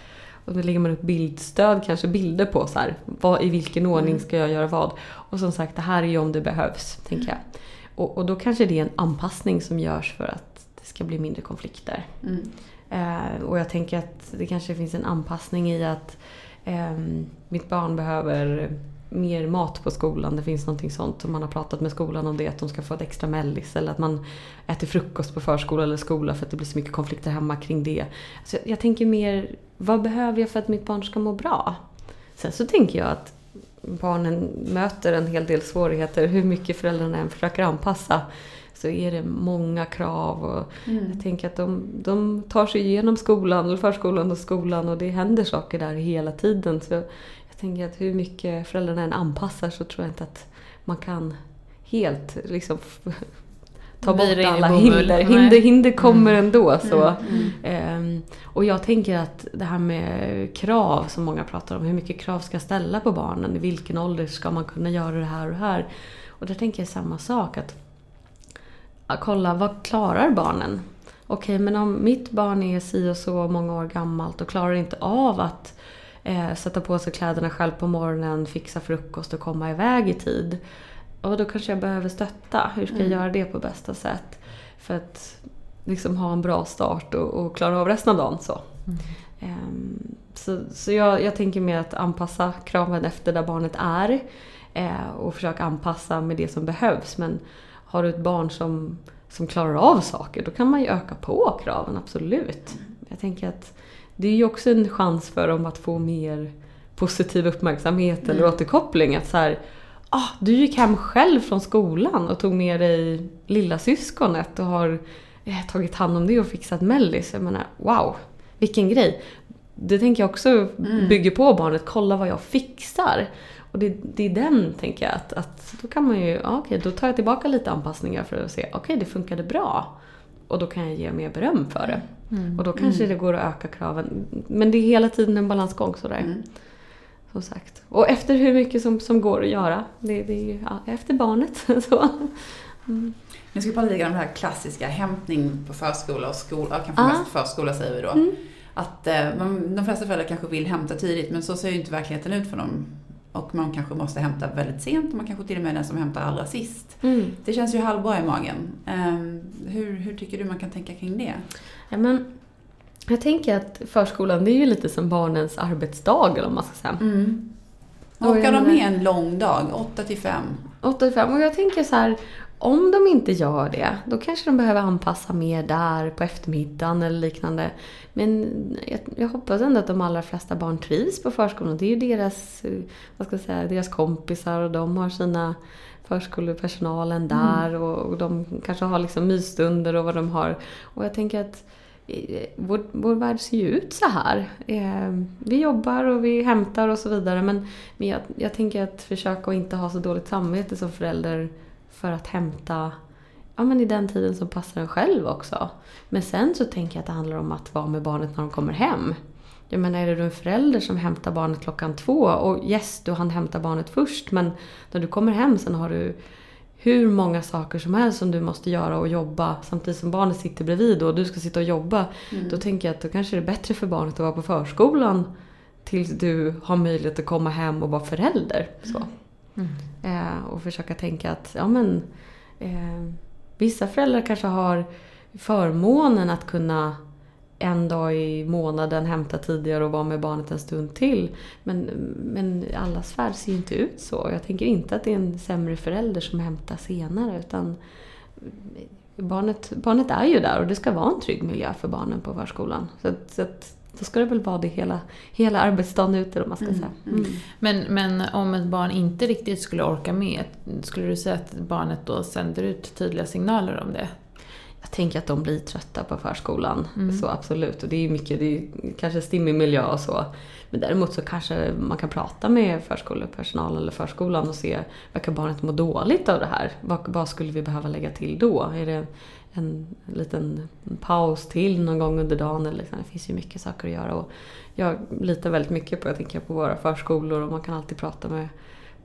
och då lägger man upp bildstöd, kanske bilder på så här, vad, i vilken ordning ska jag göra vad. Och som sagt, det här är ju om det behövs, tänker jag. Och, och då kanske det är en anpassning som görs för att det ska bli mindre konflikter. Mm. Eh, och jag tänker att det kanske finns en anpassning i att ehm, mitt barn behöver mer mat på skolan. Det finns någonting sånt man har pratat med skolan om det. Att de ska få ett extra mellis. Eller att man äter frukost på förskola eller skola för att det blir så mycket konflikter hemma kring det. Så jag, jag tänker mer, vad behöver jag för att mitt barn ska må bra? Sen så tänker jag att barnen möter en hel del svårigheter. Hur mycket föräldrarna än försöker anpassa så är det många krav. Och Mm. Jag tänker att de, de tar sig igenom skolan, eller förskolan och skolan och det händer saker där hela tiden. Så jag tänker att hur mycket föräldrarna än anpassar så tror jag inte att man kan helt liksom ta bort alla hinder. Hinder, hinder kommer ändå. Så. Mm. Ehm, och jag tänker att det här med krav som många pratar om, hur mycket krav ska jag ställa på barnen? I vilken ålder ska man kunna göra det här och det här? Och där tänker jag samma sak. att ja, Kolla, vad klarar barnen? Okej, men om mitt barn är si och så många år gammalt och klarar inte av att eh, sätta på sig kläderna själv på morgonen, fixa frukost och komma iväg i tid. Och då kanske jag behöver stötta. Hur ska jag Mm. göra det på bästa sätt? För att liksom ha en bra start och, och klara av resten av dagen. Så, Mm. Ehm, så, så jag, jag tänker mer att anpassa kraven efter där barnet är eh, och försöka anpassa med det som behövs. Men har du ett barn som, som klarar av saker, då kan man ju öka på kraven, absolut. Jag tänker att det är ju också en chans för dem att få mer positiv uppmärksamhet eller Mm. återkoppling. Att så här, ah, du gick hem själv från skolan och tog med dig lilla syskonet och har eh, tagit hand om det och fixat mellis. Jag menar, wow, vilken grej. Det tänker jag också Mm. bygger på barnet, kolla vad jag fixar. Och det, det är den, tänker jag, att, att då kan man ju, ja, okej, då tar jag tillbaka lite anpassningar för att se, okej, det funkade bra. Och då kan jag ge mer beröm för det. Mm. Och då kanske det går att öka kraven. Men det är hela tiden en balansgång sådär. Mm. Som sagt. Och efter hur mycket som, som går att göra. Det, det är ja, efter barnet. Så. Mm. Nu ska vi prata lite om det här klassiska hämtning på förskola och skola, kanske Ah. mest förskola säger vi då. Mm. Att eh, man, de flesta föräldrar kanske vill hämta tidigt men så ser ju inte verkligheten ut för dem. Och man kanske måste hämta väldigt sent och man kanske till och med är den som hämtar allra sist. Mm. Det känns ju halvbra i magen. Ehm, hur, hur tycker du man kan tänka kring det? Ja, men, jag tänker att förskolan det är ju lite som barnens arbetsdag eller man ska säga. Mm. Orkar de med en lång dag, 8 till 5? 8 till 5. Och jag tänker så här, om de inte gör det, då kanske de behöver anpassa mer där på eftermiddagen eller liknande. Men jag, jag hoppas ändå att de allra flesta barn trivs på förskolan. Det är ju deras, vad ska jag säga, deras kompisar och de har sina förskolepersonalen där och, och de kanske har liksom mysstunder och vad de har. Och jag tänker att eh, vår, vår värld ser ju ut så här. Eh, vi jobbar och vi hämtar och så vidare men men jag, jag tänker att försöka att inte ha så dåligt samvete som förälder för att hämta ja, men i den tiden som passar en själv också. Men sen så tänker jag att det handlar om att vara med barnet när de kommer hem. Jag menar, är det en förälder som hämtar barnet klockan två och yes, du hann hämta barnet först men när du kommer hem sen har du hur många saker som helst som du måste göra och jobba samtidigt som barnet sitter bredvid och du ska sitta och jobba. Mm. Då tänker jag att då kanske det är bättre för barnet att vara på förskolan tills du har möjlighet att komma hem och vara förälder. Så. Mm. Mm. Eh, och försöka tänka att ja, men, eh, vissa föräldrar kanske har förmånen att kunna en dag i månaden hämta tidigare och vara med barnet en stund till. Men, men allas värld ser ju inte ut så. Jag tänker inte att det är en sämre förälder som hämtar senare utan barnet, barnet är ju där och det ska vara en trygg miljö för barnen på förskolan. Så, att, så att, då ska det väl vara det hela, hela arbetsdagen ute om man ska Mm, säga. mm. Mm. Men, men om ett barn inte riktigt skulle orka med, skulle du säga att barnet då sänder ut tydliga signaler om det? Jag tänker att de blir trötta på förskolan. Mm. Så absolut. Och det är mycket, det är kanske stimmig miljö och så. Men däremot så kanske man kan prata med förskolepersonal eller förskolan och se, verkar barnet må dåligt av det här? Vad, vad skulle vi behöva lägga till då? Är det en liten paus till någon gång under dagen? Eller liksom, det finns ju mycket saker att göra. Och jag litar väldigt mycket på, jag tänker på våra förskolor och man kan alltid prata med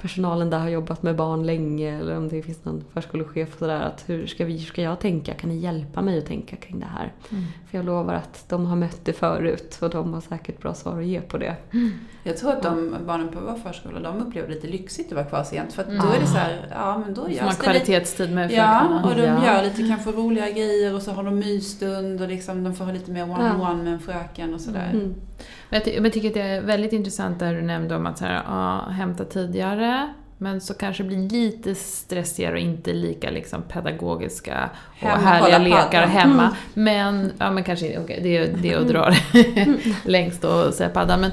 personalen där har jobbat med barn länge eller om det finns någon förskolechef och sådär. Att hur ska, vi, hur ska jag tänka? Kan ni hjälpa mig att tänka kring det här? För jag lovar att de har mött det förut och de har säkert bra svar att ge på det. Jag tror att de barnen på vår förskola, de upplever det lite lyxigt att vara kvar sent. För att då är det så här, ja men då görs det lite kvalitetstid med Ja, och de Ja. gör lite kanske roliga grejer och så har de mysstund och liksom, de får ha lite mer one-on-one med en fröken och sådär. Mm. Men jag, men tycker att det är väldigt intressant där du nämnde om att så här, ja, hämta tidigare, men så kanske det blir lite stressigare och inte lika liksom, pedagogiska och Hemma, härliga lekar paddan. hemma. Men, ja men kanske, okej, det, är- det är att dra det längst och säga paddan. Men,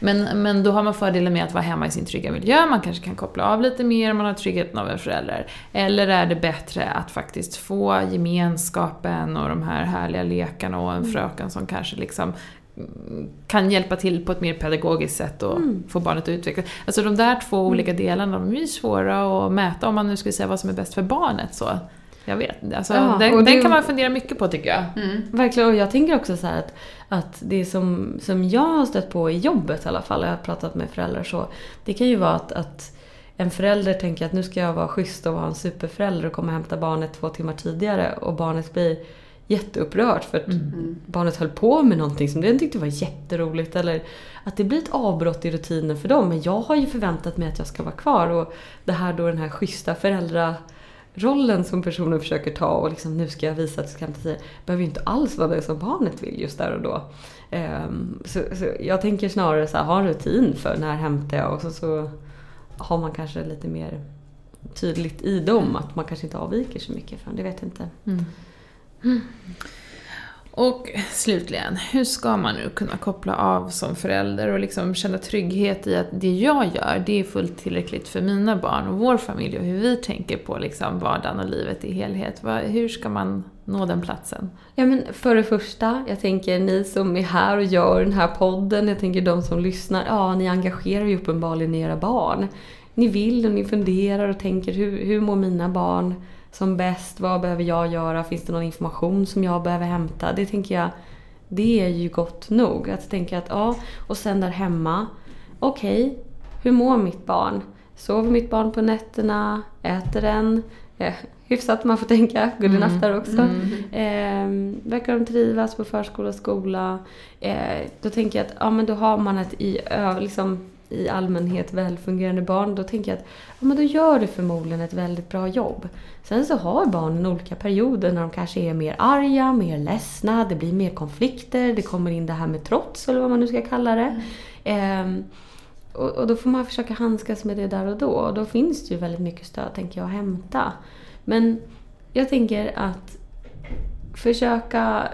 men, men då har man fördelen med att vara hemma i sin trygga miljö, man kanske kan koppla av lite mer, man har tryggheten av en förälder. Eller är det bättre att faktiskt få gemenskapen och de här härliga lekarna och en fröken som kanske liksom mm, kan hjälpa till på ett mer pedagogiskt sätt och få barnet att utvecklas. Alltså de där två olika delarna, de är ju svåra att mäta om man nu skulle säga vad som är bäst för barnet. Så. Jag vet alltså, Ja, den, den det- kan man fundera mycket på tycker jag. Mm. Verkligen, och jag tänker också så här att, att det som, som jag har stött på i jobbet i alla fall, jag har pratat med föräldrar så, det kan ju vara att, att en förälder tänker att nu ska jag vara schysst och vara en superförälder och komma och hämta barnet två timmar tidigare och barnet blir jätteupprört för att Mm. barnet höll på med någonting som den tyckte var jätteroligt. Eller att det blir ett avbrott i rutinen för dem. Men jag har ju förväntat mig att jag ska vara kvar. Och det här då den här schyssta föräldrarollen som personen försöker ta och liksom nu ska jag visa att jag ska hämta tid. Behöver ju inte alls vara det som barnet vill just där och då. Ehm, så, så jag tänker snarare så här, ha en rutin för när hämtar jag och så, så har man kanske lite mer tydligt i dem att man kanske inte avviker så mycket från det. vet jag inte. Och slutligen, hur ska man nu kunna koppla av som förälder och liksom känna trygghet i att det jag gör, det är fullt tillräckligt för mina barn och vår familj och hur vi tänker på liksom vardagen och livet i helhet. Hur ska man nå den platsen? Ja men för det första, jag tänker ni som är här och gör den här podden, jag tänker de som lyssnar, ja ni engagerar ju uppenbarligen era barn. Ni vill och ni funderar och tänker hur, hur mår mina barn som bäst? Vad behöver jag göra? Finns det någon information som jag behöver hämta? Det tänker jag, det är ju gott nog. Att tänka att ja, och sen där hemma, okej, hur mår mitt barn? Sover mitt barn på nätterna? Äter den? Eh, hyfsat man får tänka, good enough där också. Eh, verkar de trivas på förskola och skola? Eh, då tänker jag att ja, men då har man ett i, liksom, i allmänhet välfungerande barn. Då tänker jag att ja, men då gör du förmodligen ett väldigt bra jobb. Sen så har barnen olika perioder när de kanske är mer arga, mer ledsna, det blir mer konflikter, det kommer in det här med trots eller vad man nu ska kalla det. Ehm, och, och då får man försöka handskas med det där och då. Och då finns det ju väldigt mycket stöd, tänker jag, att hämta. Men jag tänker att försöka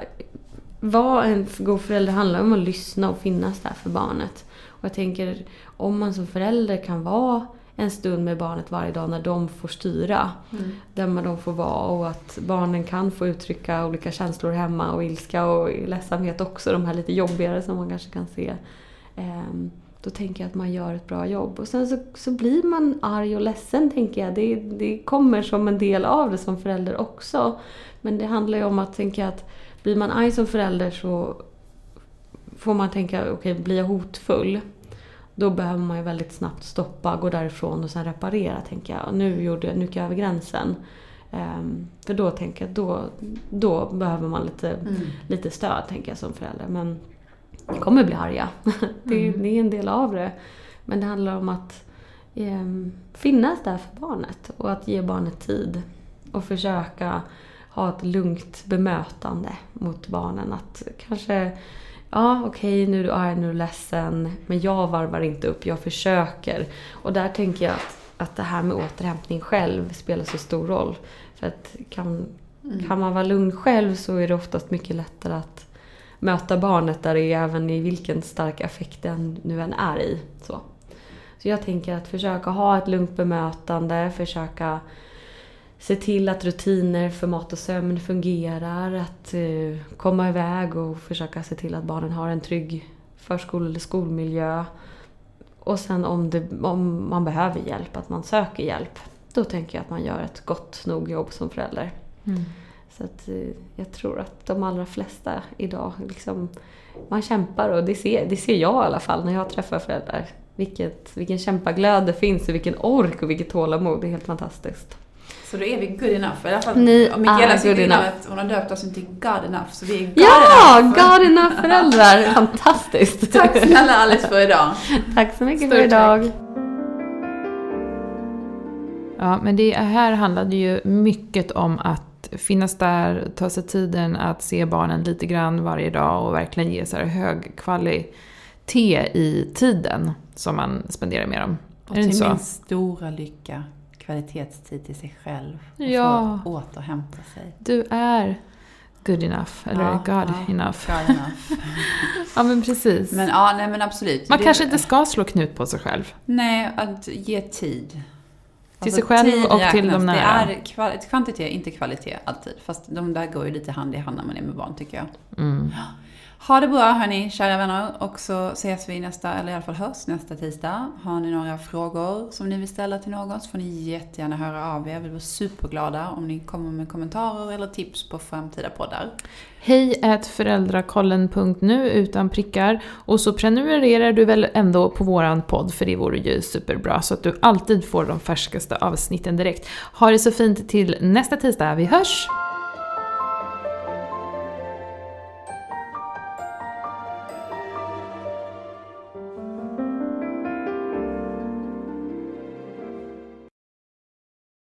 vara en god förälder handlar om att lyssna och finnas där för barnet. Och jag tänker, om man som förälder kan vara en stund med barnet varje dag när de får styra. Mm. Där man de får vara och att barnen kan få uttrycka olika känslor hemma och ilska och ledsamhet också. De här lite jobbigare som man kanske kan se. Ehm, då tänker jag att man gör ett bra jobb. Och sen så, så blir man arg och ledsen tänker jag. Det, det kommer som en del av det som förälder också. Men det handlar ju om att tänka att blir man arg som förälder så får man tänka, okej blir jag hotfull? Då behöver man ju väldigt snabbt stoppa, gå därifrån och sen reparera tänker jag. Nu, gjorde, jag- nu gick jag över gränsen. Ehm, för då tänker jag, då, då behöver man lite, Mm. lite stöd tänker jag som förälder. Men vi kommer bli arga. det, Mm. det är en del av det. Men det handlar om att ehm, finnas där för barnet och att ge barnet tid. Och försöka ha ett lugnt bemötande mot barnen. Att kanske, ja okej nu är du arg, nu är du ledsen. Men jag varvar inte upp, jag försöker. Och där tänker jag att, att det här med återhämtning själv spelar så stor roll. För att kan, Mm. kan man vara lugn själv så är det oftast mycket lättare att möta barnet där det är även i vilken stark affekt den nu än är i. Så. så jag tänker att försöka ha ett lugnt bemötande, försöka se till att rutiner för mat och sömn fungerar, att eh, komma iväg och försöka se till att barnen har en trygg förskole eller skolmiljö. Och sen om, det, om man behöver hjälp, att man söker hjälp. Då tänker jag att man gör ett gott nog jobb som förälder. Mm. Så att, eh, jag tror att de allra flesta idag, liksom, man kämpar och det ser, det ser jag i alla fall när jag träffar föräldrar. Vilket, vilken kämpaglöd det finns och vilken ork och vilket tålamod. Det är helt fantastiskt. Så då är vi good enough. I alla fall, Ni Mikaela är good enough. att hon har döpt oss till God enough. Så vi är God Ja! enough. God enough föräldrar! Fantastiskt! Tack snälla Alice för idag. Tack så mycket Stort för idag. Ja, men det här handlade ju mycket om att finnas där, ta sig tiden att se barnen lite grann varje dag och verkligen ge så här högkvalitativ te i tiden som man spenderar med dem. Och är det till inte så? min stora lycka, kvalitetstid till sig själv. Och Ja. få återhämta sig. Du är good enough, eller Ja, God ja, enough. God enough. Ja men precis. Men ja, nej men absolut. man Det- kanske inte ska slå knut på sig själv. Nej, att ge tid. Till sig själv tid och till de nära. Det är kvantitet, inte kvalitet alltid. Fast de där går ju lite hand i hand när man är med barn tycker jag. Mm. Ha det bra hörni, kära vänner. Och så ses vi nästa, eller i alla fall hörs nästa tisdag. Har ni några frågor som ni vill ställa till någon så får ni jättegärna höra av er. Vi blir superglada om ni kommer med kommentarer eller tips på framtida poddar. Hej at föräldrakollen.nu utan prickar. Och så prenumererar du väl ändå på våran podd för det vore ju superbra så att du alltid får de färskaste avsnitten direkt. Ha det så fint till nästa tisdag. Vi hörs!